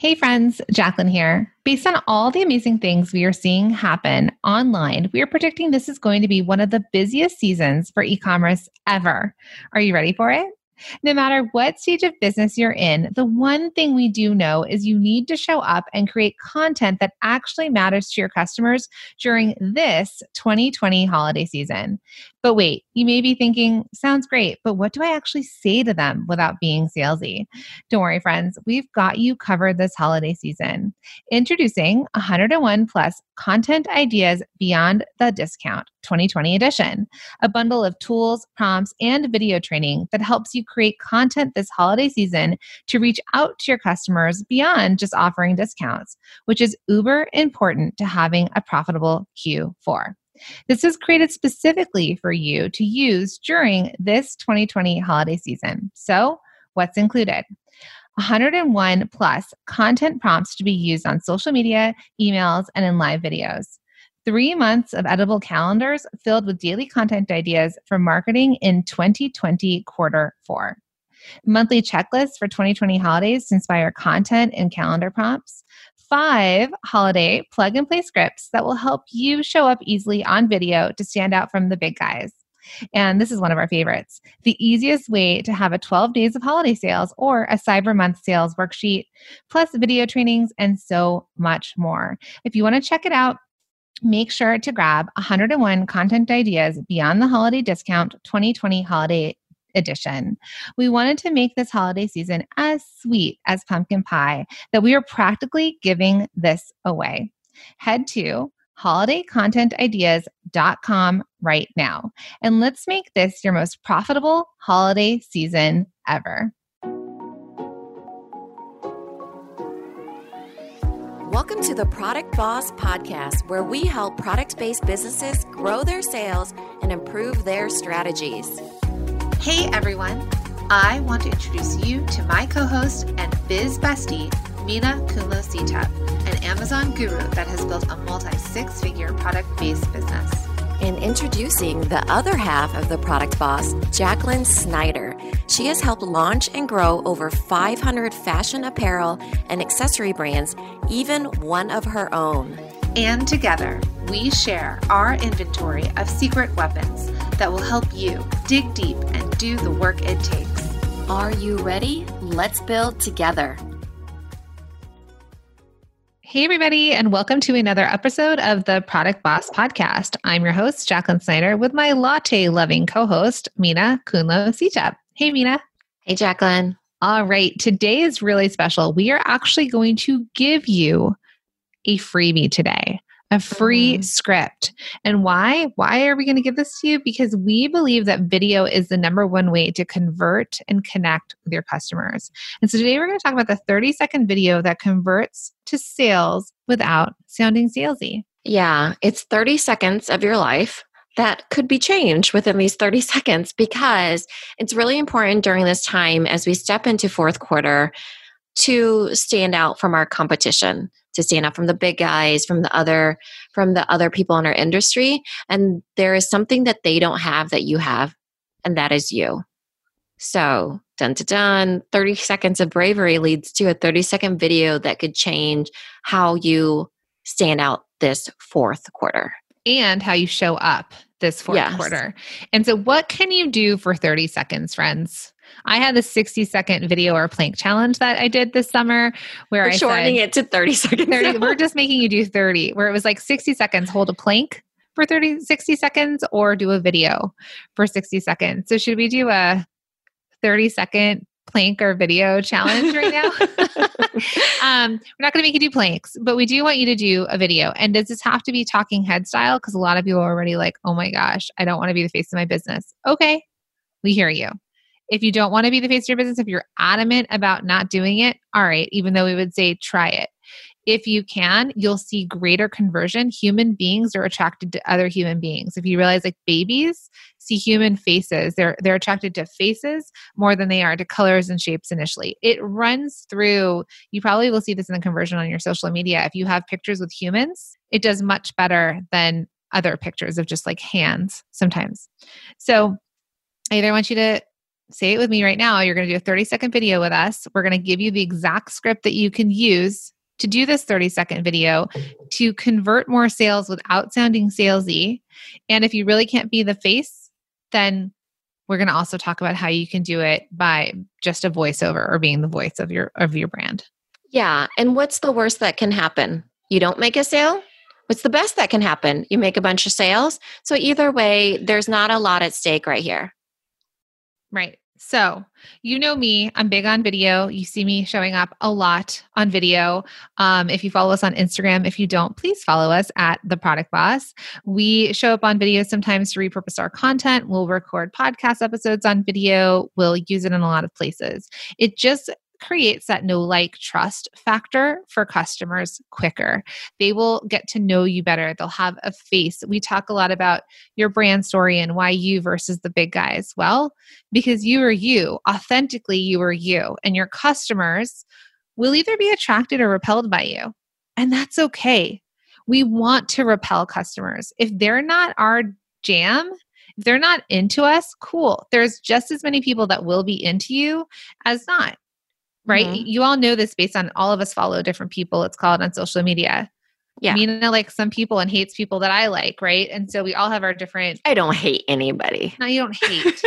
Hey friends, Jacqueline here. Based on all the amazing things we are seeing happen online, we are predicting this is going to be one of the busiest seasons for e commerce ever. Are you ready for it? No matter what stage of business you're in, the one thing we do know is you need to show up and create content that actually matters to your customers during this 2020 holiday season. But wait, you may be thinking, sounds great, but what do I actually say to them without being salesy? Don't worry, friends, we've got you covered this holiday season. Introducing 101 plus content ideas beyond the discount 2020 edition, a bundle of tools, prompts, and video training that helps you create content this holiday season to reach out to your customers beyond just offering discounts, which is uber important to having a profitable Q4. This is created specifically for you to use during this 2020 holiday season. So, what's included? 101 plus content prompts to be used on social media, emails, and in live videos. Three months of edible calendars filled with daily content ideas for marketing in 2020 quarter four. Monthly checklists for 2020 holidays to inspire content and calendar prompts five holiday plug and play scripts that will help you show up easily on video to stand out from the big guys. And this is one of our favorites the easiest way to have a 12 days of holiday sales or a Cyber Month sales worksheet, plus video trainings and so much more. If you want to check it out, make sure to grab 101 content ideas beyond the holiday discount 2020 holiday edition. We wanted to make this holiday season as sweet as pumpkin pie that we are practically giving this away. Head to holidaycontentideas.com right now and let's make this your most profitable holiday season ever. Welcome to the Product Boss Podcast, where we help product based businesses grow their sales and improve their strategies. Hey everyone, I want to introduce you to my co host and biz bestie, Minna Khounlo-Sithep, an Amazon guru that has built a multi six figure product based business. And introducing the other half of the product boss, Jacqueline Snyder. She has helped launch and grow over 500 fashion apparel and accessory brands, even one of her own. And together, we share our inventory of secret weapons that will help you dig deep and do the work it takes. Are you ready? Let's build together. Hey, everybody, and welcome to another episode of the Product Boss Podcast. I'm your host, Jacqueline Snyder, with my latte loving co host, Minna Khounlo-Sithep. Hey, Minna. Hey, Jacqueline. All right, today is really special. We are actually going to give you a freebie today a free mm. script. And why? Why are we going to give this to you? Because we believe that video is the number one way to convert and connect with your customers. And so today we're going to talk about the 30 second video that converts to sales without sounding salesy. Yeah, it's 30 seconds of your life that could be changed within these 30 seconds because it's really important during this time as we step into fourth quarter to stand out from our competition to stand out from the big guys from the other from the other people in our industry. And there is something that they don't have that you have and that is you. So dun to dun 30 seconds of bravery leads to a 30 second video that could change how you stand out this fourth quarter. And how you show up this fourth yes. quarter. And so what can you do for 30 seconds friends I had the 60 second video or plank challenge that I did this summer where we're I shortening said, it to 30 seconds. 30, we're just making you do 30, where it was like 60 seconds, hold a plank for 30, 60 seconds or do a video for 60 seconds. So should we do a 30 second plank or video challenge right now. um, we're not going to make you do planks, but we do want you to do a video. And does this have to be talking head style? Because a lot of people are already like, oh my gosh, I don't want to be the face of my business. Okay, we hear you. If you don't want to be the face of your business, if you're adamant about not doing it, all right, even though we would say try it. If you can, you'll see greater conversion. Human beings are attracted to other human beings. If you realize like babies see human faces, they're they're attracted to faces more than they are to colors and shapes initially. It runs through, you probably will see this in the conversion on your social media. If you have pictures with humans, it does much better than other pictures of just like hands sometimes. So I either want you to say it with me right now. You're going to do a 30 second video with us. We're going to give you the exact script that you can use to do this 30 second video to convert more sales without sounding salesy. And if you really can't be the face, then we're going to also talk about how you can do it by just a voiceover or being the voice of your of your brand. Yeah, and what's the worst that can happen? You don't make a sale? What's the best that can happen? You make a bunch of sales. So either way, there's not a lot at stake right here. Right. So, you know me, I'm big on video. You see me showing up a lot on video. Um, if you follow us on Instagram, if you don't, please follow us at The Product Boss. We show up on video sometimes to repurpose our content. We'll record podcast episodes on video. We'll use it in a lot of places. It just creates that no like trust factor for customers quicker. They will get to know you better. They'll have a face. We talk a lot about your brand story and why you versus the big guys. Well, because you are you, authentically, you are you, and your customers will either be attracted or repelled by you. And that's okay. We want to repel customers. If they're not our jam, if they're not into us, cool. There's just as many people that will be into you as not right? Mm-hmm. You all know this based on all of us follow different people, it's called on social media. Yeah. Minna likes some people and hates people that I like, right? And so we all have our different. I don't hate anybody. No, you don't hate,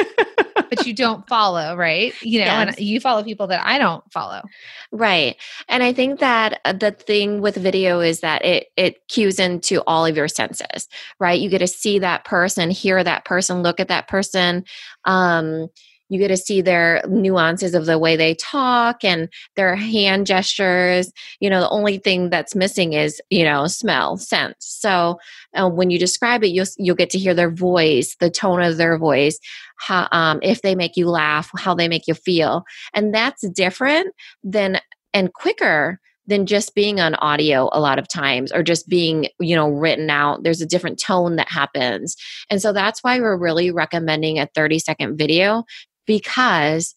but you don't follow, right? You know, yes. and you follow people that I don't follow. Right. And I think that uh, the thing with video is that it it cues into all of your senses, right? You get to see that person, hear that person, look at that person. Um, you get to see their nuances of the way they talk and their hand gestures. You know the only thing that's missing is you know smell sense. So uh, when you describe it you'll you'll get to hear their voice the tone of their voice how um, if they make you laugh how they make you feel. And that's different than and quicker than just being on audio a lot of times or just being you know written out. There's a different tone that happens. And so that's why we're really recommending a 30 second video because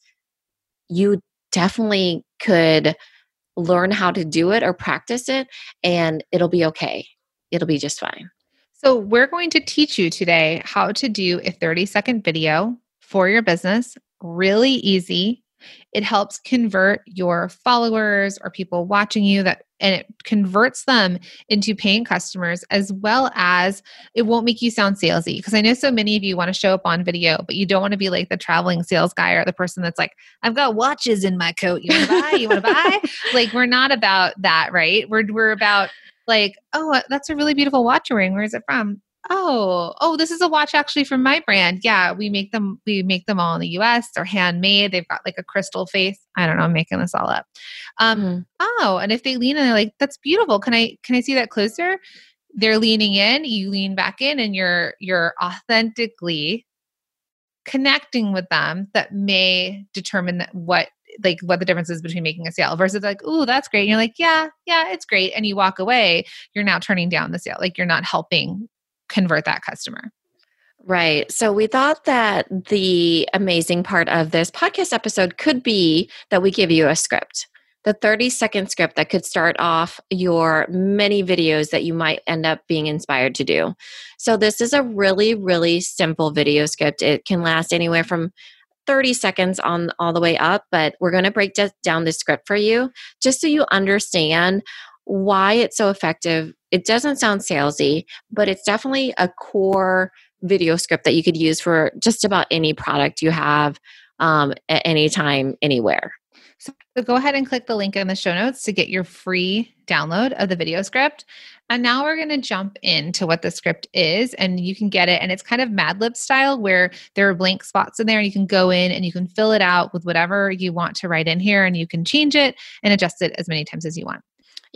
you definitely could learn how to do it or practice it and it'll be okay. It'll be just fine. So, we're going to teach you today how to do a 30 second video for your business, really easy, it helps convert your followers or people watching you that and it converts them into paying customers as well as it won't make you sound salesy. Because i know so many of you want to show up on video but you don't want to be like the traveling sales guy or the person that's like i've got watches in my coat. You want to buy? You want to buy? Like we're not about that right? We're, we're about like oh that's a really beautiful watch you're where is it from Oh, oh, this is a watch actually from my brand. Yeah, we make them we make them all in the US. They're handmade. They've got like a crystal face. I don't know, I'm making this all up. Um, mm-hmm. oh, and if they lean and they're like, that's beautiful. Can I can I see that closer? They're leaning in, you lean back in and you're you're authentically connecting with them that may determine that what like what the difference is between making a sale versus like, oh, that's great. And you're like, yeah, yeah, it's great. And you walk away, you're now turning down the sale. Like you're not helping convert that customer. Right. So we thought that the amazing part of this podcast episode could be that we give you a script. The 30 second script that could start off your many videos that you might end up being inspired to do. So, this is a really, really simple video script. It can last anywhere from 30 seconds on all the way up, but we're going to break down the script for you just so you understand why it's so effective. It doesn't sound salesy, but it's definitely a core video script that you could use for just about any product you have um, at any time, anywhere. So go ahead and click the link in the show notes to get your free download of the video script. And now we're going to jump into what the script is, and you can get it. And it's kind of Mad Lib style where there are blank spots in there, and you can go in and you can fill it out with whatever you want to write in here, and you can change it and adjust it as many times as you want.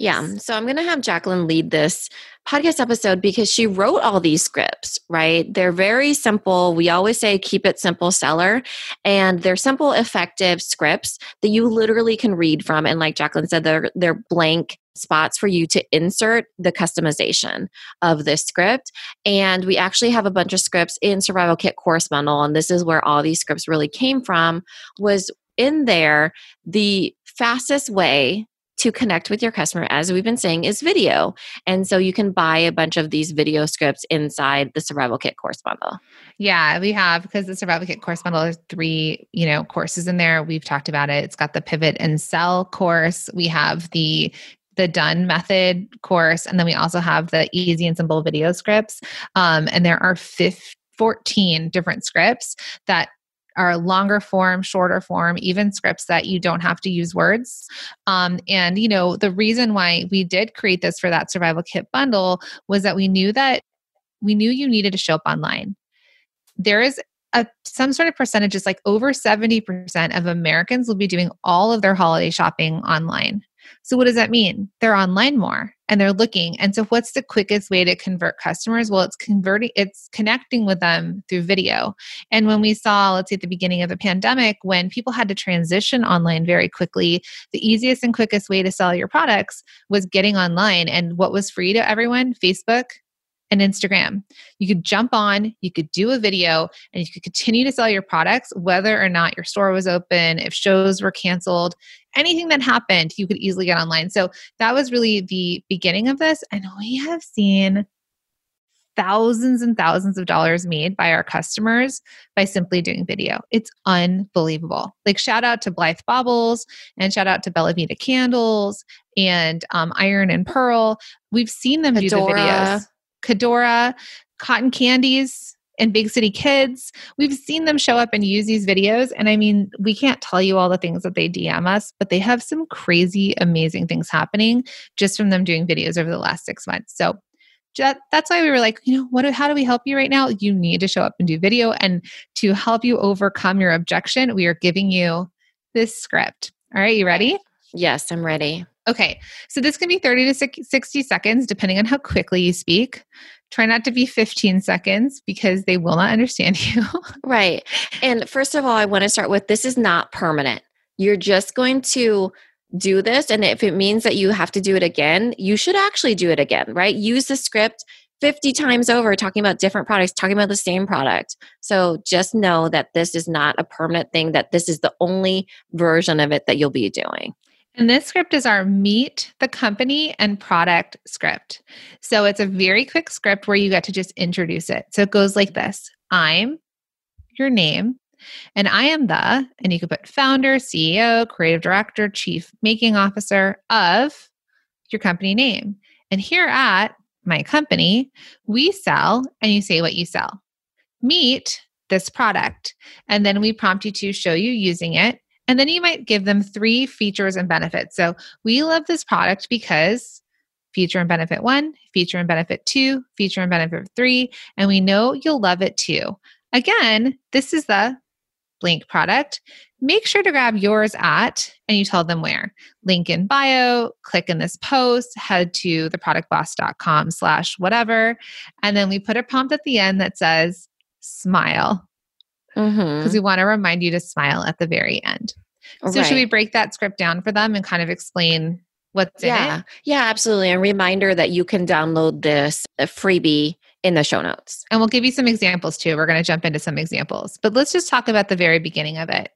Yeah. So I'm going to have Jacqueline lead this podcast episode because she wrote all these scripts, right? They're very simple. We always say keep it simple seller. And they're simple, effective scripts that you literally can read from. And like Jacqueline said, they're, they're blank spots for you to insert the customization of this script. And we actually have a bunch of scripts in Survival Kit Course Bundle. And this is where all these scripts really came from was in there the fastest way to connect with your customer, as we've been saying, is video. And so you can buy a bunch of these video scripts inside the Survival Kit course bundle. Yeah, we have because the Survival Kit course bundle is three, you know, courses in there. We've talked about it. It's got the pivot and sell course. We have the the done method course and then we also have the easy and simple video scripts um, and there are 15 14 different scripts that are longer form, shorter form, even scripts that you don't have to use words. Um, and, you know, the reason why we did create this for that survival kit bundle was that we knew that we knew you needed to show up online. There is a some sort of percentages like over 70% of Americans will be doing all of their holiday shopping online. So, what does that mean? They're online more and they're looking. And so, what's the quickest way to convert customers? Well, it's converting, it's connecting with them through video. And when we saw, let's say at the beginning of the pandemic, when people had to transition online very quickly, the easiest and quickest way to sell your products was getting online. And what was free to everyone? Facebook, and Instagram. You could jump on, you could do a video, and you could continue to sell your products whether or not your store was open, if shows were canceled, anything that happened, you could easily get online. So that was really the beginning of this. And we have seen thousands and thousands of dollars made by our customers by simply doing video. It's unbelievable. Like shout out to Blythe Baubles and shout out to Bella Vita Candles and um, Iron and Pearl. We've seen them Adora. do the videos. Cadora, Cotton Candies, and Big City Kids. We've seen them show up and use these videos. And I mean, we can't tell you all the things that they DM us, but they have some crazy, amazing things happening just from them doing videos over the last six months. So that's why we were like, you know, what? How do we help you right now? You need to show up and do video. And to help you overcome your objection, we are giving you this script. All right, you ready? Yes, I'm ready. Okay, so this can be 30 to 60 seconds, depending on how quickly you speak. Try not to be 15 seconds because they will not understand you. right. And first of all, I want to start with this is not permanent. You're just going to do this. And if it means that you have to do it again, you should actually do it again, right? Use the script 50 times over talking about different products, talking about the same product. So just know that this is not a permanent thing, that this is the only version of it that you'll be doing. And this script is our meet the company and product script. So it's a very quick script where you get to just introduce it. So it goes like this I'm your name, and I am the, and you could put founder, CEO, creative director, chief making officer of your company name. And here at my company, we sell, and you say what you sell. Meet this product. And then we prompt you to show you using it and then you might give them three features and benefits. So we love this product because feature and benefit one, feature and benefit two, feature and benefit three, and we know you'll love it too. Again, this is the blank product. Make sure to grab yours at, and you tell them where. Link in bio, click in this post, head to theproductboss.com slash whatever. And then we put a prompt at the end that says, smile because mm-hmm. we want to remind you to smile at the very end. So, right. should we break that script down for them and kind of explain what's yeah. in it? Yeah, absolutely. And reminder that you can download this freebie in the show notes. And we'll give you some examples too. We're going to jump into some examples, but let's just talk about the very beginning of it.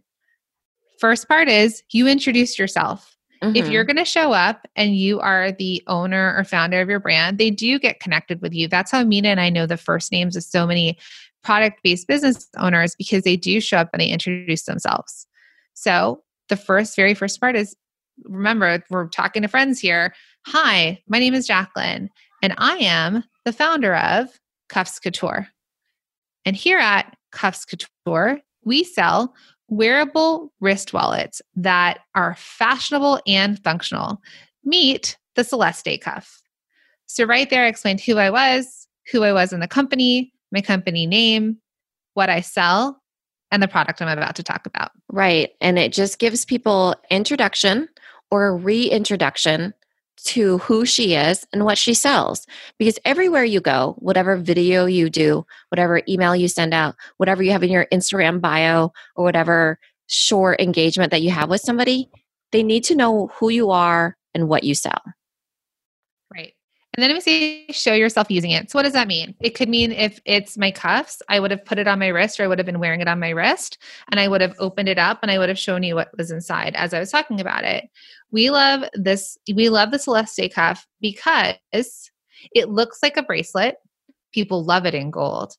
First part is you introduce yourself. Mm-hmm. If you're mm-hmm. going to show up and you are the owner or founder of your brand, they do get connected with you. That's how Minna and I know the first names of so many product based business owners because they do show up and they introduce themselves. So, the first, very first part is remember, we're talking to friends here. Hi, my name is Jacqueline, and I am the founder of Cuffs Couture. And here at Cuffs Couture, we sell wearable wrist wallets that are fashionable and functional. Meet the Celeste cuff. So, right there, I explained who I was, who I was in the company, my company name, what I sell, and the product I'm about to talk about. Right. And it just gives people introduction or reintroduction to who she is and what she sells. Because everywhere you go, whatever video you do, whatever email you send out, whatever you have in your Instagram bio, or whatever short engagement that you have with somebody, they need to know who you are and what you sell. And then we say show yourself using it. So what does that mean? It could mean if it's my cuffs, I would have put it on my wrist or I would have been wearing it on my wrist and I would have opened it up and I would have shown you what was inside as I was talking about it. We love this we love the Celeste cuff because it looks like a bracelet people love it in gold.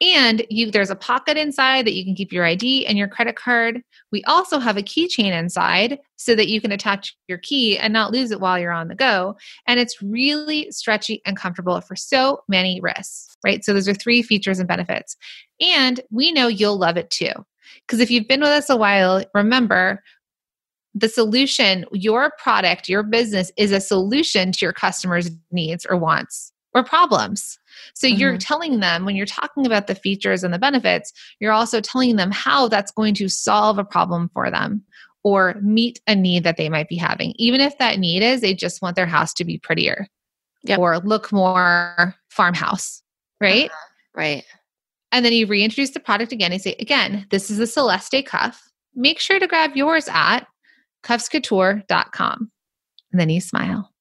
And you there's a pocket inside that you can keep your id and your credit card. We also have a keychain inside so that you can attach your key and not lose it while you're on the go. And it's really stretchy and comfortable for so many wrists right? So those are three features and benefits. And we know you'll love it too. Because if you've been with us a while remember the solution, your product, your business is a solution to your customers' needs or wants or problems. So mm-hmm. you're telling them when you're talking about the features and the benefits, you're also telling them how that's going to solve a problem for them or meet a need that they might be having. Even if that need is they just want their house to be prettier yep. or look more farmhouse, right? Uh-huh. Right. And then you reintroduce the product again and say, again, this is a Celeste cuff. Make sure to grab yours at cuffscouture.com. And then you smile.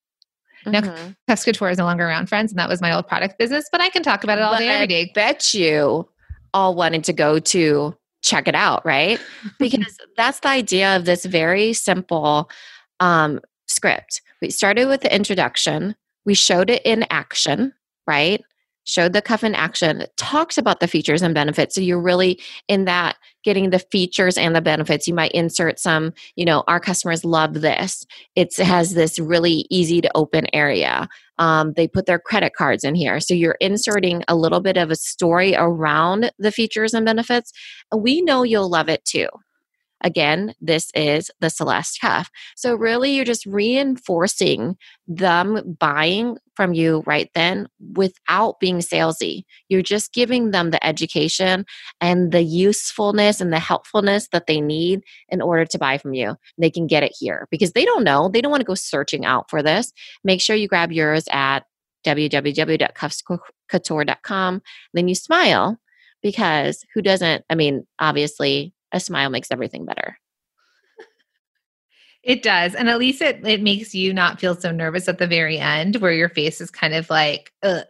Now, mm-hmm. Cuffs Couture is no longer around, friends, and that was my old product business, but I can talk about it all but day, every day. I bet you all wanted to go to check it out, right? Because that's the idea of this very simple um, script. We started with the introduction, we showed it in action, right? Showed the cuff in action, talks about the features and benefits. So you're really in that getting the features and the benefits. You might insert some, you know, our customers love this. it has this really easy to open area. Um, they put their credit cards in here. So you're inserting a little bit of a story around the features and benefits. We know you'll love it too. Again, this is the Celeste cuff. So, really, you're just reinforcing them buying from you right then without being salesy. You're just giving them the education and the usefulness and the helpfulness that they need in order to buy from you. They can get it here because they don't know. They don't want to go searching out for this. Make sure you grab yours at www.cuffscouture.com. Then you smile because who doesn't? I mean, obviously, a smile makes everything better. It does. And at least it, it makes you not feel so nervous at the very end where your face is kind of like, uh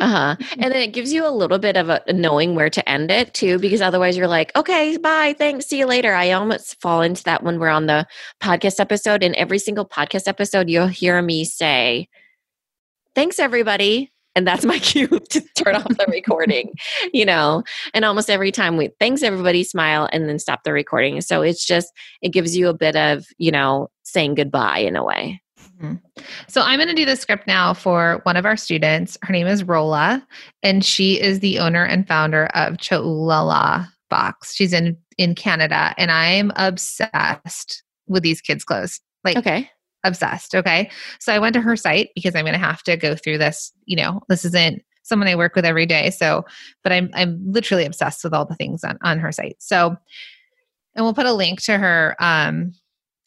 huh. And then it gives you a little bit of a knowing where to end it too, because otherwise you're like, okay, bye, thanks, see you later. I almost fall into that when we're on the podcast episode. In every single podcast episode, you'll hear me say, thanks, everybody and that's my cue to turn off the recording you know and almost every time we thanks everybody smile and then stop the recording so it's just it gives you a bit of you know saying goodbye in a way mm-hmm. So I'm going to do the script now for one of our students. Her name is Rola, and she is the owner and founder of Choulala Box. She's in in Canada, and I'm obsessed with these kids' clothes. Like, okay, obsessed. Okay. So I went to her site because I'm going to have to go through this. You know, this isn't someone I work with every day. So, but I'm, I'm literally obsessed with all the things on, on her site. So, and we'll put a link to her um,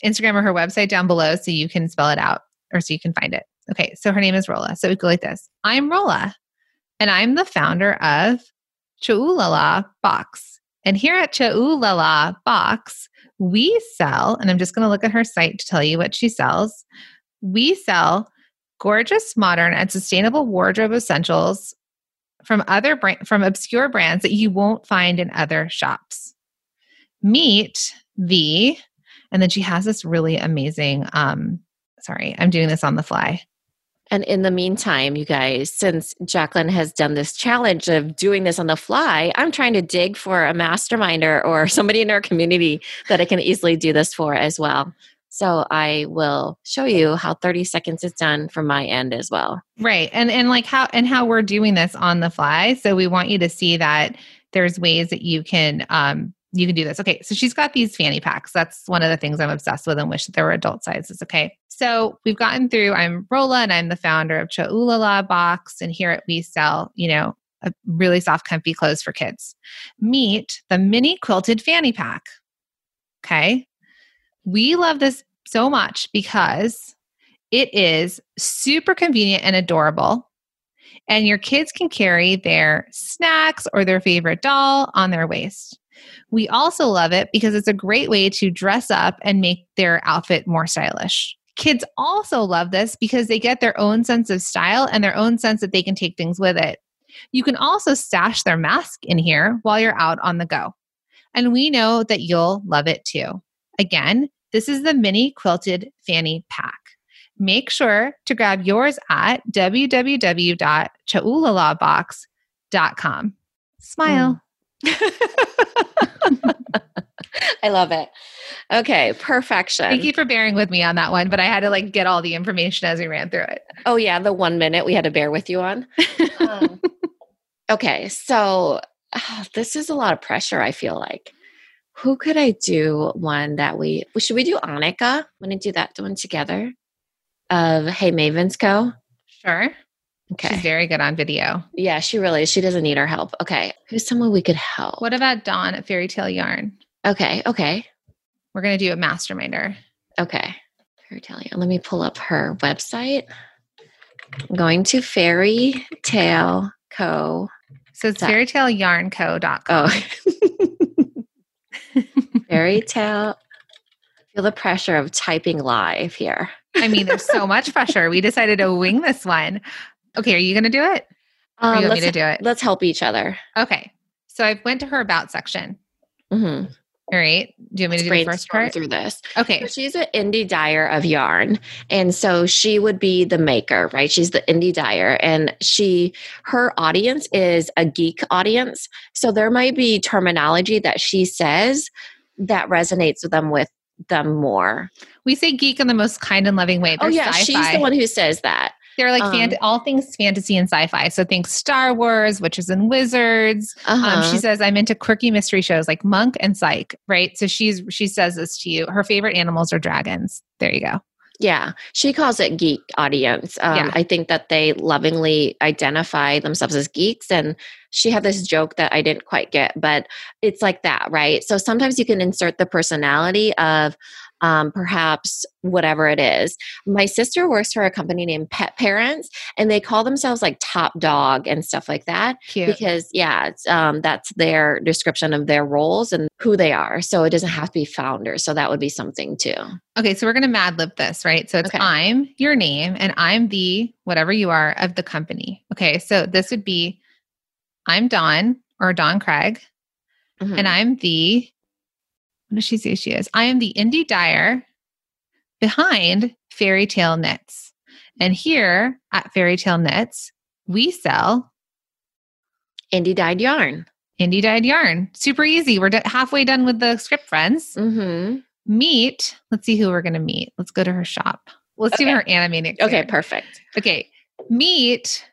Instagram or her website down below so you can spell it out or so you can find it. Okay. So her name is Rola. So we go like this I'm Rola, and I'm the founder of Choulala Box. And here at Choulala Box, we sell, and I'm just going to look at her site to tell you what she sells. We sell gorgeous, modern, and sustainable wardrobe essentials from other brand, from obscure brands that you won't find in other shops. Meet the, and then she has this really amazing. Um, sorry, I'm doing this on the fly. And in the meantime, you guys, since Jacqueline has done this challenge of doing this on the fly, I'm trying to dig for a masterminder or somebody in our community that I can easily do this for as well. So I will show you how 30 seconds is done from my end as well. Right. And and like how and how we're doing this on the fly. So we want you to see that there's ways that you can um you can do this. Okay, so she's got these fanny packs. That's one of the things I'm obsessed with and wish that there were adult sizes. Okay. So we've gotten through, I'm Rola and I'm the founder of Choulala Box. And here at We Sell, you know, a really soft, comfy clothes for kids. Meet the mini quilted fanny pack. Okay. We love this so much because it is super convenient and adorable. And your kids can carry their snacks or their favorite doll on their waist. We also love it because it's a great way to dress up and make their outfit more stylish. Kids also love this because they get their own sense of style and their own sense that they can take things with it. You can also stash their mask in here while you're out on the go. And we know that you'll love it too. Again, this is the mini quilted fanny pack. Make sure to grab yours at www.choulalabox.com. Smile. Mm. I love it. Okay, perfection. Thank you for bearing with me on that one, but I had to like get all the information as we ran through it. Oh yeah, the one minute we had to bear with you on. Um, okay, so oh, this is a lot of pressure. I feel like. Who could I do one that we should we do Annika? Want to do that one together? Of Hey Mavens Co. Sure. Okay. She's very good on video. Yeah, she really is. She doesn't need our help. Okay. Who's someone we could help? What about Dawn at Fairy Tale Yarn? Okay. Okay. We're going to do a masterminder. Okay. Fairy Tale Yarn. Let me pull up her website. I'm going to Fairy Tale Co. So it's That- fairytaleyarnco.com. Oh. Fairy Tale. Feel the pressure of typing live here. I mean, there's so much pressure. We decided to wing this one. Okay, are you going to do it? Um, you want me let's, to do it? let's help each other. Okay. So I went to her about section. Mm-hmm. All right. Do you want me to do the first part? through this. Okay. So she's an indie dyer of yarn. And so she would be the maker, right? She's the indie dyer. And she, her audience is a geek audience. So there might be terminology that she says that resonates with them with them more. We say geek in the most kind and loving way. oh, They're yeah. sci-fi. She's the one who says that. They're like um, fant- all things fantasy and sci-fi. So think Star Wars, Witches and Wizards. Uh-huh. Um, she says I'm into quirky mystery shows like Monk and Psych. Right. So she's she says this to you. Her favorite animals are dragons. There you go. Yeah, she calls it geek audience. Um, Yeah. I think that they lovingly identify themselves as geeks. And she had this joke that I didn't quite get, but it's like that, right? So sometimes you can insert the personality of um, perhaps whatever it is. My sister works for a company named Pet Parents, and they call themselves like Top Dog and stuff like that Cute. because yeah it's, um, that's their description of their roles and who they are so it doesn't have to be founders so that would be something too Okay, so we're gonna mad lib this, right? So it's Okay. I'm your name and I'm the whatever you are of the company. Okay, so this would be I'm Dawn or Dawn Craig, Mhm. and I'm the what does she say she is? I am the indie dyer behind Fairy Tale Knits. And here at Fairy Tale Knits, we sell indie dyed yarn indie dyed yarn. Super easy. We're d- halfway done with the script, friends. mm-hmm. Meet. Let's see who we're going to meet. Let's go to her shop. Let's do her Animaniacs. okay yarn. perfect Okay. Meet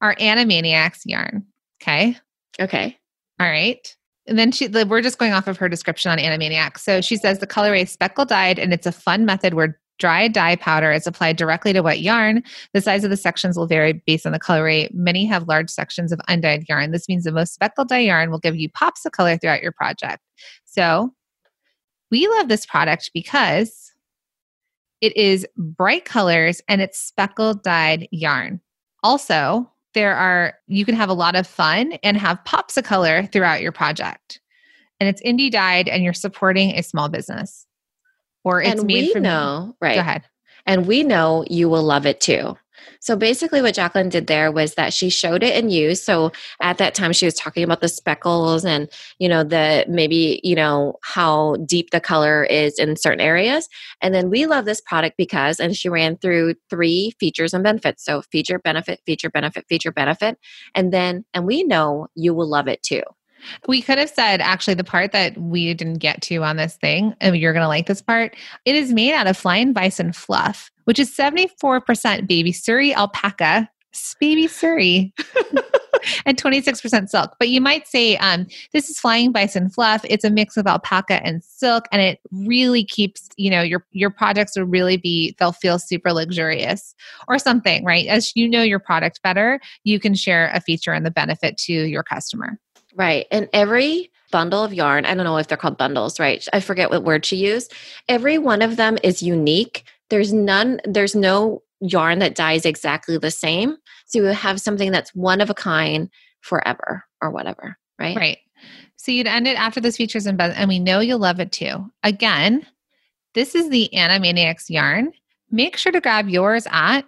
our Animaniacs yarn. Okay. okay All right. And then she, we're just going off of her description on Animaniacs. So she says the colorway is speckle dyed and it's a fun method where dry dye powder is applied directly to wet yarn. The size of the sections will vary based on the colorway. Many have large sections of undyed yarn. This means the most speckled dye yarn will give you pops of color throughout your project. So we love this product because it is bright colors and it's speckled dyed yarn. Also, there are you can have a lot of fun and have pops of color throughout your project. And it's indie dyed and you're supporting a small business. Or it's and made we from know right Go ahead. and we know you will love it too so basically what jacqueline did there was that she showed it in use. So at that time she was talking about the speckles and you know the maybe you know how deep the color is in certain areas. And then we love this product because and she ran through three features and benefits. So feature benefit feature benefit feature benefit. And then and we know you will love it too. We could have said actually the part that we didn't get to on this thing, and you're going to like this part. It is made out of flying bison fluff, which is 74% baby Suri alpaca, baby Suri, and 26% silk. But you might say um, this is flying bison fluff. It's a mix of alpaca and silk, and it really keeps you know your your projects will really be they'll feel super luxurious or something, right? As you know your product better, you can share a feature and the benefit to your customer. Right. And every bundle of yarn, I don't know if they're called bundles, right? I forget what word she used. Every one of them is unique. There's none, there's no yarn that dyes exactly the same. So you have something that's one of a kind forever or whatever, right? Right. So you'd end it after those features and ben- and we know you'll love it too. Again, this is the Animaniacs yarn make sure to grab yours at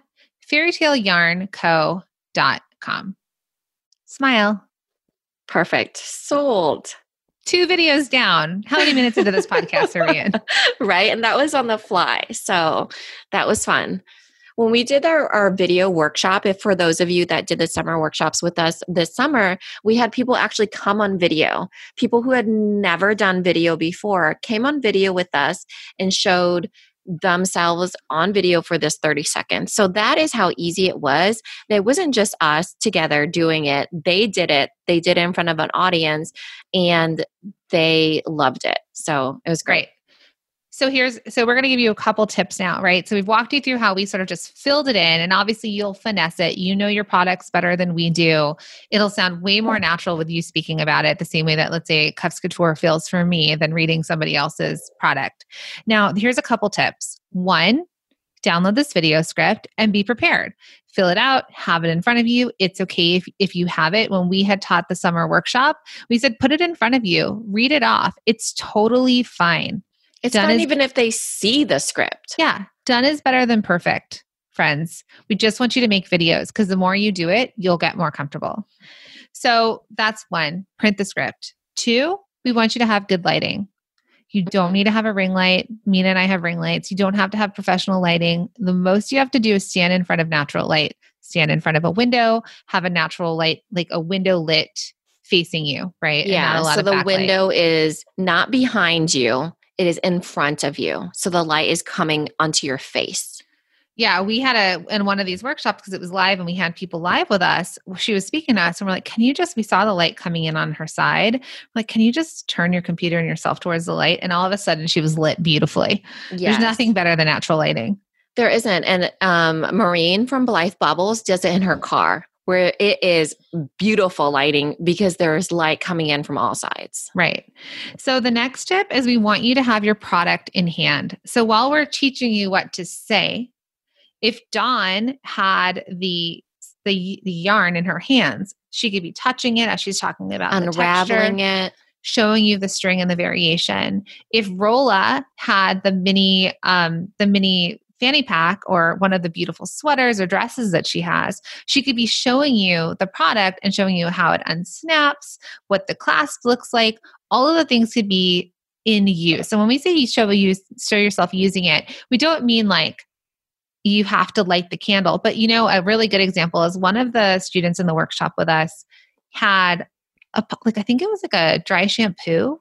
fairytaleyarnco.com. Smile. Perfect. Sold. Two videos down. How many minutes into this podcast are we in? right. And that was on the fly. So that was fun. When we did our, our video workshop, if for those of you that did the summer workshops with us this summer, we had people actually come on video. People who had never done video before came on video with us and showed themselves on video for this 30 seconds. So that is how easy it was. It wasn't just us together doing it. They did it. They did it in front of an audience and they loved it. So it was great. So here's so we're going to give you a couple tips now, right? So we've walked you through how we sort of just filled it in and obviously you'll finesse it. You know your products better than we do. It'll sound way more natural with you speaking about it the same way that let's say Cuffs Couture feels for me than reading somebody else's product. Now, here's a couple tips. One, download this video script and be prepared. Fill it out, have it in front of you. It's okay if, if you have it. When we had taught the summer workshop, we said put it in front of you, read it off. It's totally fine. It's Done fun is- even if they see the script. Yeah, done is better than perfect, friends. We just want you to make videos because the more you do it, you'll get more comfortable. So that's one, print the script. Two, we want you to have good lighting. You don't need to have a ring light. Minna and I have ring lights. You don't have to have professional lighting. The most you have to do is stand in front of natural light, stand in front of a window, have a natural light, like a window lit facing you, right? And Yeah. a lot So of the backlight. window is not behind you, it is in front of you. So the light is coming onto your face. Yeah, we had a in one of these workshops because it was live and we had people live with us. She was speaking to us and we're like, "Can you just?" We saw the light coming in on her side. We're like, "Can you just turn your computer and yourself towards the light?" And all of a sudden, she was lit beautifully. Yes. There's nothing better than natural lighting. There isn't. And um, Maureen from Blythe Baubles does it in her car where it is beautiful lighting because there's light coming in from all sides. Right. So the next tip is we want you to have your product in hand. So while we're teaching you what to say, if Dawn had the the, the yarn in her hands, she could be touching it as she's talking about the texture. Unraveling it. showing you the string and the variation. If Rola had the mini um the mini fanny pack or one of the beautiful sweaters or dresses that she has, she could be showing you the product and showing you how it unsnaps, what the clasp looks like. All of the things could be in use. So when we say you show you show yourself using it, we don't mean like you have to light the candle. But you know, a really good example is one of the students in the workshop with us had a like I think it was like a dry shampoo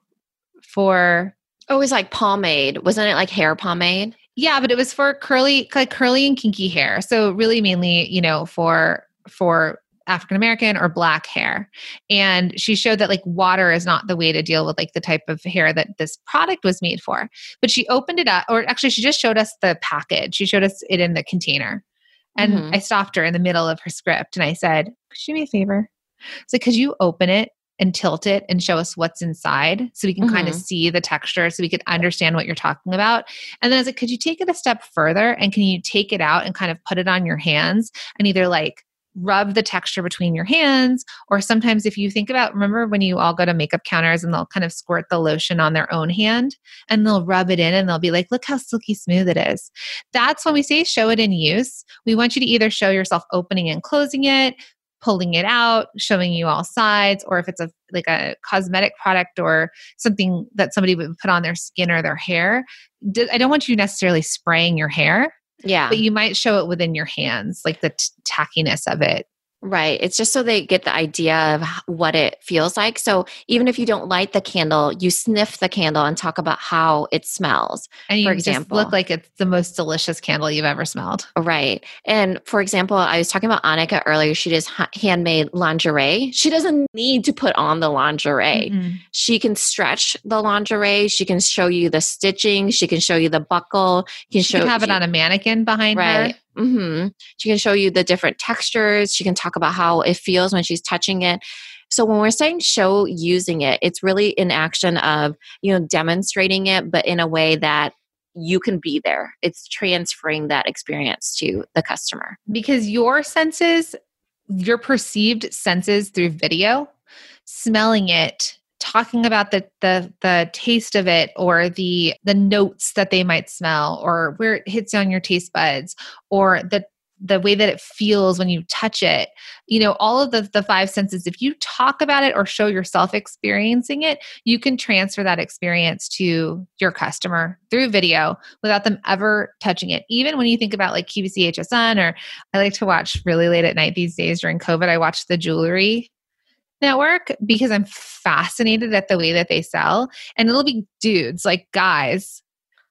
for Oh, it was like pomade. Wasn't it like hair pomade? Yeah, but it was for curly like curly and kinky hair. So really mainly, you know, for for African American or black hair. And she showed that like water is not the way to deal with like the type of hair that this product was made for. But she opened it up or actually she just showed us the package. She showed us it in the container. And Mhm. I stopped her in the middle of her script and I said, Could you do me a favor? So could you open it and tilt it and show us what's inside so we can kind of Mhm. see the texture so we could understand what you're talking about. And then I was like, could you take it a step further? And can you take it out and kind of put it on your hands and either like rub the texture between your hands or sometimes if you think about remember when you all go to makeup counters and they'll kind of squirt the lotion on their own hand and they'll rub it in and they'll be like look how silky smooth it is. That's when we say show it in use. We want you to either show yourself opening and closing it pulling it out showing you all sides or if it's a like a cosmetic product or something that somebody would put on their skin or their hair I don't want you necessarily spraying your hair, Yeah. but you might show it within your hands, like the t- tackiness of it. Right. It's just so they get the idea of what it feels like. So even if you don't light the candle, you sniff the candle and talk about how it smells. And you For example. look like it's the most delicious candle you've ever smelled. Right. And for example, I was talking about Annika earlier. She does handmade lingerie. She doesn't need to put on the lingerie. Mm-mm. She can stretch the lingerie. She can show you the stitching. She can show you the buckle. She can She show could have it she- on a mannequin behind right. her. Hmm She can show you the different textures. She can talk about how it feels when she's touching it. So when we're saying show using it, it's really an action of you know demonstrating it, but in a way that you can be there. It's transferring that experience to the customer. Because your senses, your perceived senses through video, smelling it talking about the the the taste of it or the the notes that they might smell or where it hits on your taste buds or the the way that it feels when you touch it. You know all of the the five senses if you talk about it or show yourself experiencing it you can transfer that experience to your customer through video without them ever touching it. Even when you think about like QVC HSN or I like to watch really late at night these days during covid I watch the jewelry network because I'm fascinated at the way that they sell and it'll be dudes like guys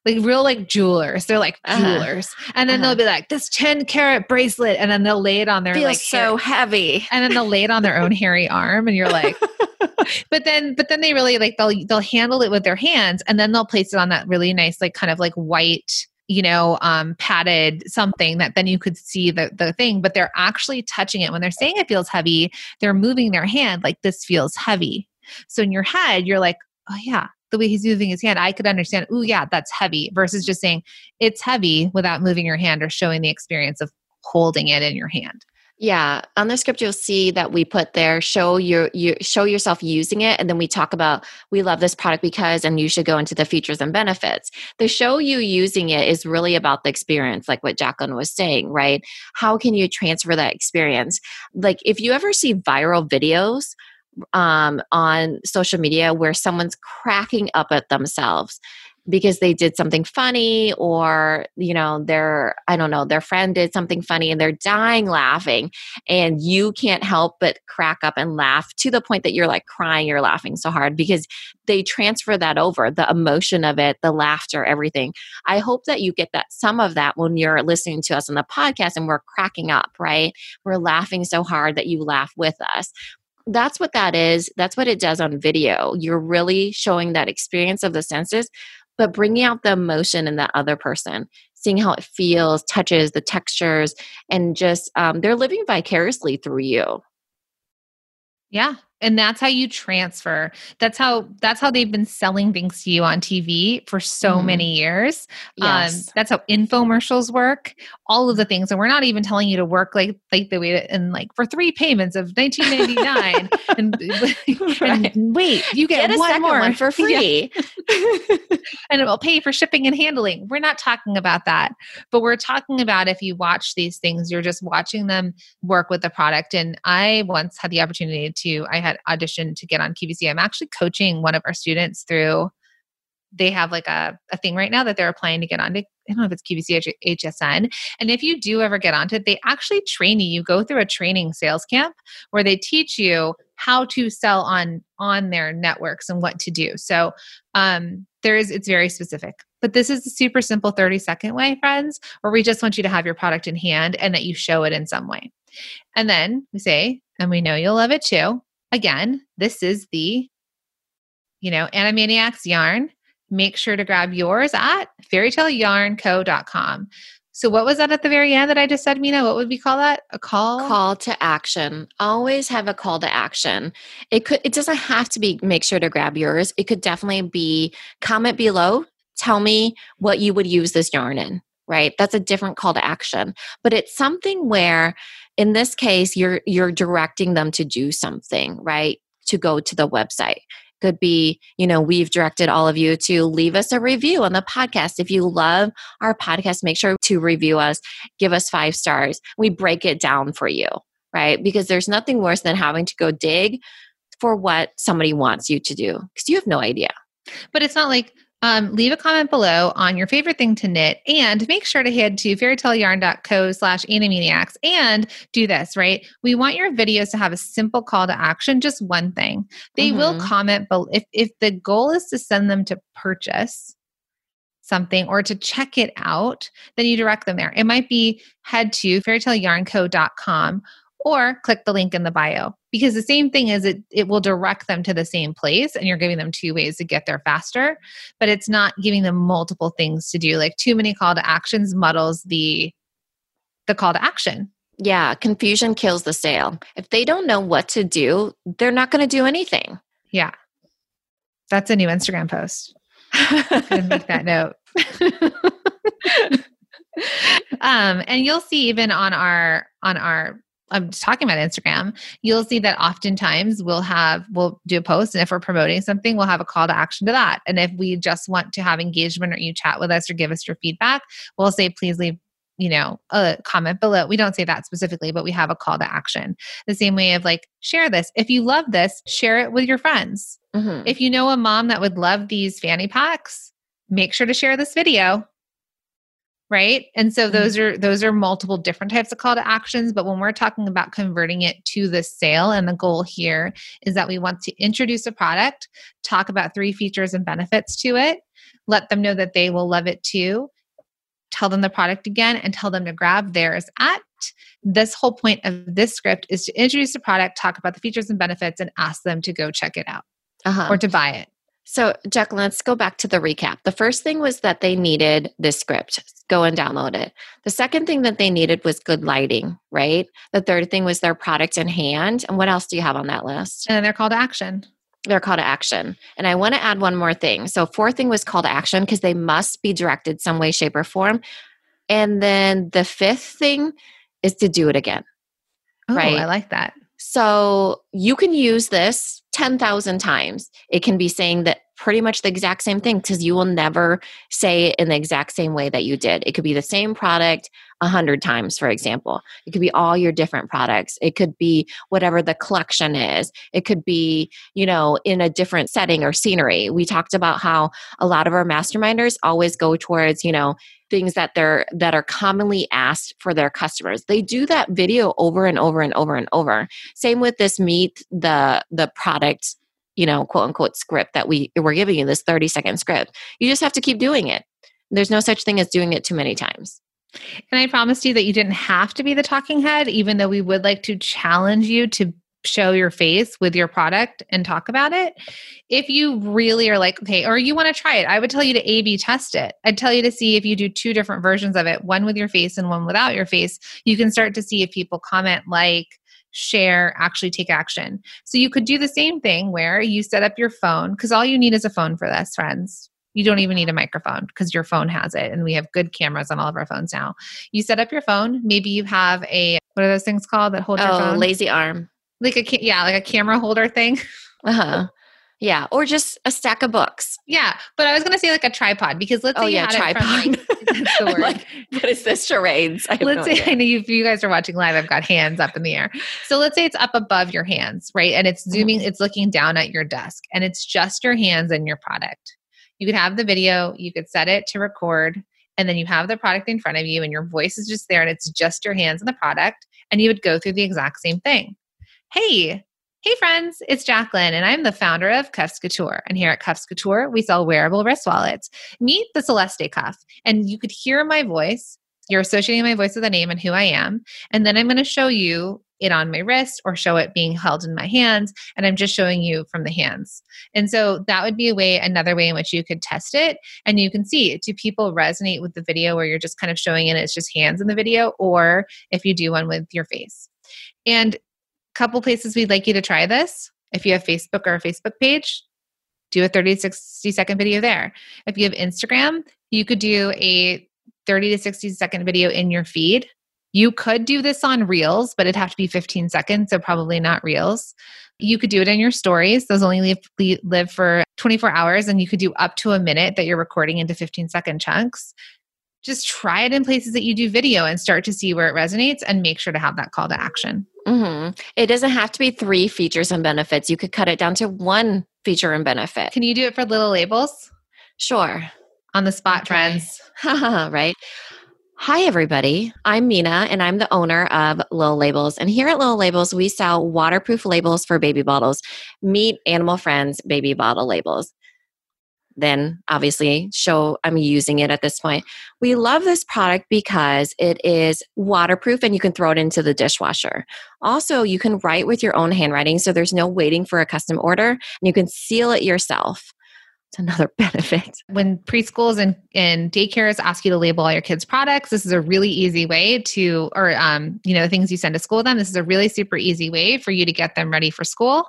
like real like jewelers. They're like uh-huh. jewelers. And then uh-huh. they'll be like, this 10 carat bracelet. And then they'll lay it on their Feels like so hair. heavy. And then they'll lay it on their own hairy arm. And you're like, but then but then they really like they'll they'll handle it with their hands and then they'll place it on that really nice, like kind of like white you know, um, padded something that then you could see the, the thing, but they're actually touching it. When they're saying it feels heavy, they're moving their hand like this feels heavy. So in your head, you're like, oh yeah, the way he's moving his hand, I could understand, oh, yeah, that's heavy, versus just saying it's heavy without moving your hand or showing the experience of holding it in your hand. Yeah, on the script you'll see that we put there show your you show yourself using it and then we talk about we love this product because and you should go into the features and benefits. The show you using it is really about the experience like what Jacqueline was saying, right? How can you transfer that experience? Like if you ever see viral videos um, on social media where someone's cracking up at themselves because they did something funny or you know their i don't know their friend did something funny and they're dying laughing and you can't help but crack up and laugh to the point that you're like crying you're laughing so hard because they transfer that over the emotion of it the laughter everything i hope that you get that some of that when you're listening to us on the podcast and we're cracking up right we're laughing so hard that you laugh with us that's what that is. That's what it does on video. You're really showing that experience of the senses, but bringing out the emotion in that other person, seeing how it feels, touches, the textures, and just um, they're living vicariously through you. Yeah, and that's how you transfer that's how that's how they've been selling things to you on tv for so mm. many years um, yes. Um, that's how infomercials work all of the things and we're not even telling you to work like like the way that and like for three payments of 1999 and, right. and, wait you get, get one more one for free yeah. and it will pay for shipping and handling we're not talking about that but we're talking about if you watch these things you're just watching them work with the product and i once had the opportunity to i had had auditioned to get on QVC. I'm actually coaching one of our students through. They have like a, a thing right now that they're applying to get on to, I don't know if it's QVC HSN. And if you do ever get onto it, they actually train you. You go through a training sales camp where they teach you how to sell on on their networks and what to do. So um, there is it's very specific. But this is a super simple 30 second way, friends, where we just want you to have your product in hand and that you show it in some way. And then we say, and we know you'll love it too again, this is the, you know, Animaniacs yarn. Make sure to grab yours at fairytaleyarnco.com. So, what was that at the very end that I just said, Minna? What would we call that? A call? Call to action. Always have a call to action. It could. It doesn't have to be. Make sure to grab yours. It could definitely be. Comment below. Tell me what you would use this yarn in. Right. That's a different call to action. But it's something where in this case you're you're directing them to do something right? To go to the website. Could be you know we've directed all of you to leave us a review on the podcast. If you love our podcast make sure to review us. Give us five stars. We break it down for you right? Because there's nothing worse than having to go dig for what somebody wants you to do because you have no idea. But it's not like um, leave a comment below on your favorite thing to knit and make sure to head to fairytaleyarn.co slash animaniacs and do this, right? We want your videos to have a simple call to action, just one thing. They mm-hmm. will comment, but if, if the goal is to send them to purchase, something or to check it out, then you direct them there. It might be head to fairytaleyarnco.com or click the link in the bio because the same thing is it it will direct them to the same place and you're giving them two ways to get there faster but it's not giving them multiple things to do. Like too many call to actions muddles the the call to action. Yeah confusion kills the sale. If they don't know what to do they're not going to do anything. Yeah. That's a new instagram post. Make that note. Um and you'll see even on our on our I'm talking about Instagram, you'll see that oftentimes we'll have, we'll do a post. And if we're promoting something, we'll have a call to action to that. And if we just want to have engagement or you chat with us or give us your feedback, we'll say, please leave you know, a comment below. We don't say that specifically, but we have a call to action. The same way of like, share this. If you love this, share it with your friends. Mm-hmm. If you know a mom that would love these fanny packs, make sure to share this video right and so those mm-hmm. are those are multiple different types of call to actions but when we're talking about converting it to the sale and the goal here is that we want to introduce a product talk about three features and benefits to it let them know that they will love it too tell them the product again and tell them to grab theirs at this whole point of this script is to introduce the product talk about the features and benefits and ask them to go check it out uh-huh. or to buy it so, Jacqueline, let's go back to the recap. The first thing was that they needed this script. Go and download it. The second thing that they needed was good lighting, right? The third thing was their product in hand. And what else do you have on that list? And then their call to action. Their call to action. And I want to add one more thing. So, fourth thing was call to action because they must be directed some way, shape, or form. And then the fifth thing is to do it again. Oh, right? I like that. So you can use this 10,000 times. It can be saying that pretty much the exact same thing because you will never say it in the exact same way that you did. It could be the same product a hundred times, for example. It could be all your different products. It could be whatever the collection is. It could be, you know, in a different setting or scenery. We talked about how a lot of our masterminders always go towards, you know, things that they're that are commonly asked for their customers they do that video over and over and over and over same with this meet the the product you know quote unquote script that we we're giving you this 30 second script you just have to keep doing it there's no such thing as doing it too many times and I promised you that you didn't have to be the talking head, even though we would like to challenge you to show your face with your product and talk about it. If you really are like, okay, or you want to try it, I would tell you to A B test it. I'd tell you to see if you do two different versions of it, one with your face and one without your face. You can start to see if people comment, like, share, actually take action. So you could do the same thing where you set up your phone, because all you need is a phone for this, friends. You don't even need a microphone because your phone has it. And we have good cameras on all of our phones now. You set up your phone. Maybe you have a, what are those things called that hold oh, your phone? A lazy arm like a yeah like a camera holder thing uh-huh yeah or just a stack of books yeah but i was going to say like a tripod because let's oh, say yeah, tripod. that's the word like, what is this charades let's no say idea. i know if you guys are watching live i've got hands up in the air so let's say it's up above your hands right and it's zooming mm-hmm. it's looking down at your desk and it's just your hands and your product you could have the video you could set it to record and then you have the product in front of you and your voice is just there and it's just your hands and the product and you would go through the exact same thing Hey, hey friends, it's Jacqueline, and I'm the founder of Cuffs Couture. And here at Cuffs Couture, we sell wearable wrist wallets. Meet the Celeste cuff, and you could hear my voice. You're associating my voice with a name and who I am. And then I'm going to show you it on my wrist or show it being held in my hands and i'm just showing you from the hands and so that would be a way another way in which you could test it and you can see do people resonate with the video where you're just kind of showing it it's just hands in the video or if you do one with your face and couple places we'd like you to try this. If you have Facebook or a Facebook page, do a 30 to 60 second video there. If you have Instagram, you could do a 30 to 60 second video in your feed. You could do this on Reels, but it'd have to be 15 seconds, so probably not Reels. You could do it in your stories. Those only live, live for 24 hours, and you could do up to a minute that you're recording into 15 second chunks. Just try it in places that you do video and start to see where it resonates and make sure to have that call to action. Mm-hmm. It doesn't have to be three features and benefits. You could cut it down to one feature and benefit. Can you do it for little labels? Sure. On the spot, okay. friends. right. Hi, everybody. I'm Minna, and I'm the owner of Little Labels. And here at Little Labels, we sell waterproof labels for baby bottles. Meet Animal Friends baby bottle labels then obviously show I'm using it at this point. We love this product because it is waterproof and you can throw it into the dishwasher. Also, you can write with your own handwriting, so there's no waiting for a custom order and you can seal it yourself. It's another benefit. When preschools and, and daycares ask you to label all your kids' products, this is a really easy way to, or, um, you know, the things you send to school them. This is a really super easy way for you to get them ready for school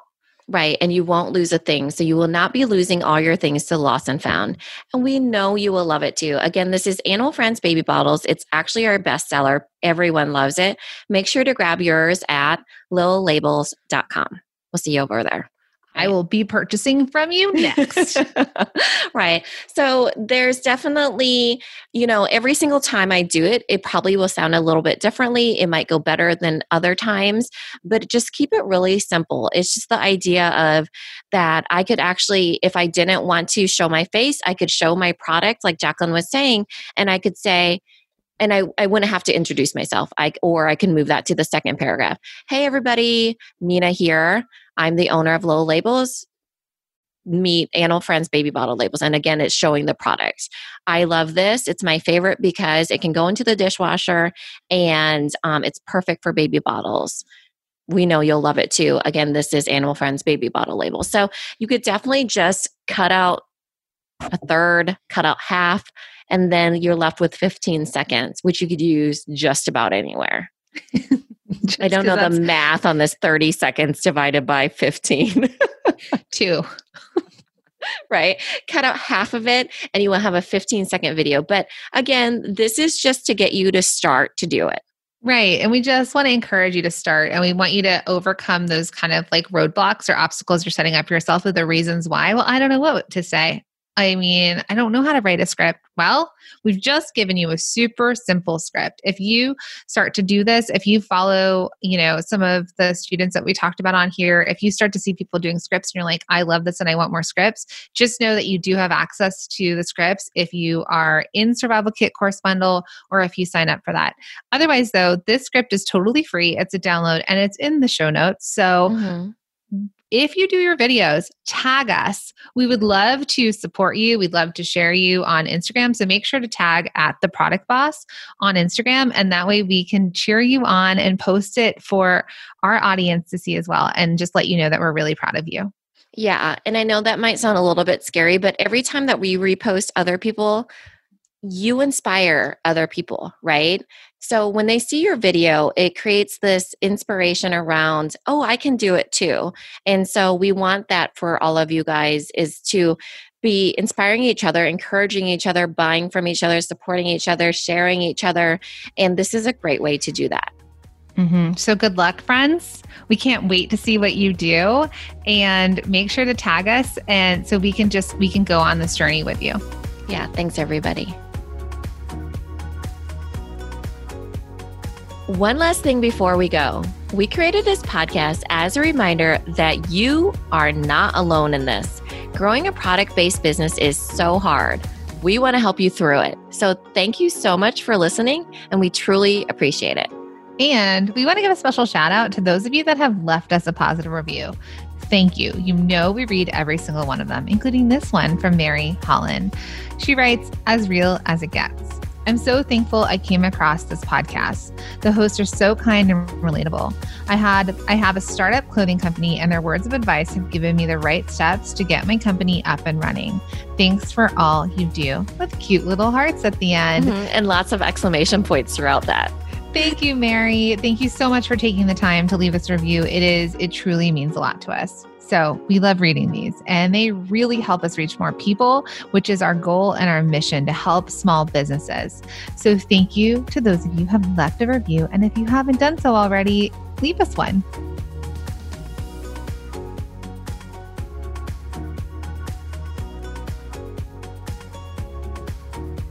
Right. And you won't lose a thing. So you will not be losing all your things to lost and found. And we know you will love it too. Again, this is Animal Friends Baby Bottles. It's actually our bestseller. Everyone loves it. Make sure to grab yours at lillabels.com. We'll see you over there. I will be purchasing from you next. right. So there's definitely, you know, every single time I do it, it probably will sound a little bit differently. It might go better than other times, but just keep it really simple. It's just the idea of that I could actually, if I didn't want to show my face, I could show my product, like Jacqueline was saying, and I could say, and I, I wouldn't have to introduce myself. I or I can move that to the second paragraph. Hey everybody, Minna here. I'm the owner of Lil Labels. Meet Animal Friends baby bottle labels. And again, it's showing the products. I love this. It's my favorite because it can go into the dishwasher and um, it's perfect for baby bottles we know you'll love it too. Again, this is Animal Friends baby bottle label. So you could definitely just cut out a third, cut out half, and then you're left with 15 seconds, which you could use just about anywhere. I don't know the math on this 30 seconds divided by 15. Two. right? Cut out half of it and you will have a 15 second video. But again, this is just to get you to start to do it. Right. And we just want to encourage you to start and we want you to overcome those kind of like roadblocks or obstacles you're setting up yourself with the reasons why. Well, I don't know what to say. I mean, I don't know how to write a script. Well, we've just given you a super simple script. If you start to do this, if you follow, you know, some of the students that we talked about on here, if you start to see people doing scripts and you're like, I love this and I want more scripts, just know that you do have access to the scripts if you are in Survival Kit course bundle or if you sign up for that. Otherwise, though, this script is totally free. It's a download and it's in the show notes. So mm-hmm if you do your videos, tag us. We would love to support you. We'd love to share you on Instagram. So make sure to tag at the product boss on Instagram. And that way we can cheer you on and post it for our audience to see as well. And just let you know that we're really proud of you. Yeah. And I know that might sound a little bit scary, but every time that we repost other people, you inspire other people, right? So when they see your video, it creates this inspiration around, oh, I can do it too. And so we want that for all of you guys is to be inspiring each other, encouraging each other, buying from each other, supporting each other, sharing each other. And this is a great way to do that. Mm-hmm. So good luck, friends. We can't wait to see what you do and make sure to tag us and so we can just we can go on this journey with you. Yeah, thanks everybody. One last thing before we go. We created this podcast as a reminder that you are not alone in this. Growing a product based business is so hard. We want to help you through it. So, thank you so much for listening, and we truly appreciate it. And we want to give a special shout out to those of you that have left us a positive review. Thank you. You know, we read every single one of them, including this one from Mary Holland. She writes, as real as it gets. I'm so thankful I came across this podcast. The hosts are so kind and relatable. I had I have a startup clothing company and their words of advice have given me the right steps to get my company up and running. Thanks for all you do. With cute little hearts at the end mm-hmm. and lots of exclamation points throughout that. Thank you, Mary. Thank you so much for taking the time to leave us a review. It is it truly means a lot to us. So we love reading these, and they really help us reach more people, which is our goal and our mission to help small businesses. So thank you to those of you who have left a review. And if you haven't done so already, leave us one.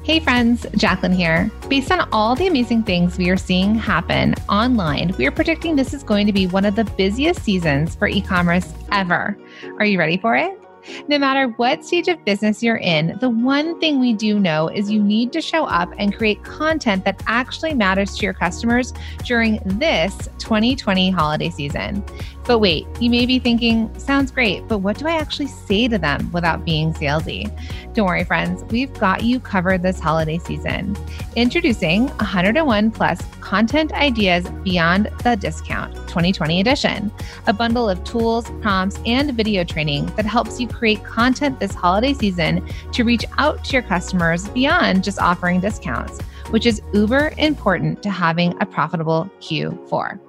Hey friends, Jacqueline here. Based on all the amazing things we are seeing happen online, we are predicting this is going to be one of the busiest seasons for e commerce ever. Are you ready for it? No matter what stage of business you're in, the one thing we do know is you need to show up and create content that actually matters to your customers during this 2020 holiday season. But wait, you may be thinking, sounds great, but what do I actually say to them without being salesy? Don't worry, friends, we've got you covered this holiday season. Introducing 101 Plus Content Ideas Beyond the Discount 2020 edition, a bundle of tools, prompts, and video training that helps you create content this holiday season to reach out to your customers beyond just offering discounts, which is uber important to having a profitable Q4.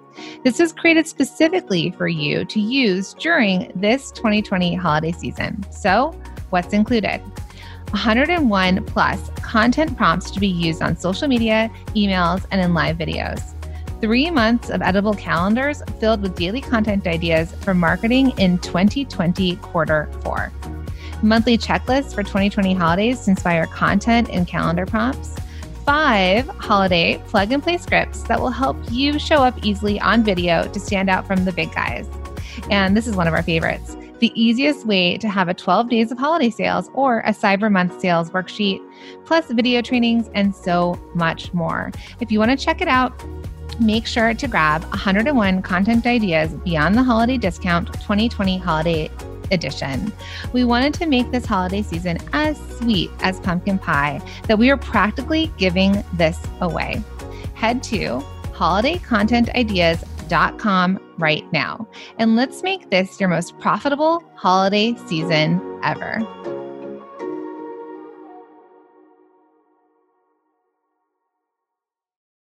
This was created specifically for you to use during this 2020 holiday season. So, what's included? 101 plus content prompts to be used on social media, emails, and in live videos. Three months of edible calendars filled with daily content ideas for marketing in 2020 quarter four. Monthly checklists for 2020 holidays to inspire content and calendar prompts five holiday plug and play scripts that will help you show up easily on video to stand out from the big guys. And this is one of our favorites the easiest way to have a 12 days of holiday sales or a Cyber Month sales worksheet, plus video trainings and so much more. If you want to check it out, make sure to grab 101 content ideas beyond the holiday discount 2020 holiday edition. We wanted to make this holiday season as sweet as pumpkin pie that we are practically giving this away. Head to holidaycontentideas.com right now and let's make this your most profitable holiday season ever.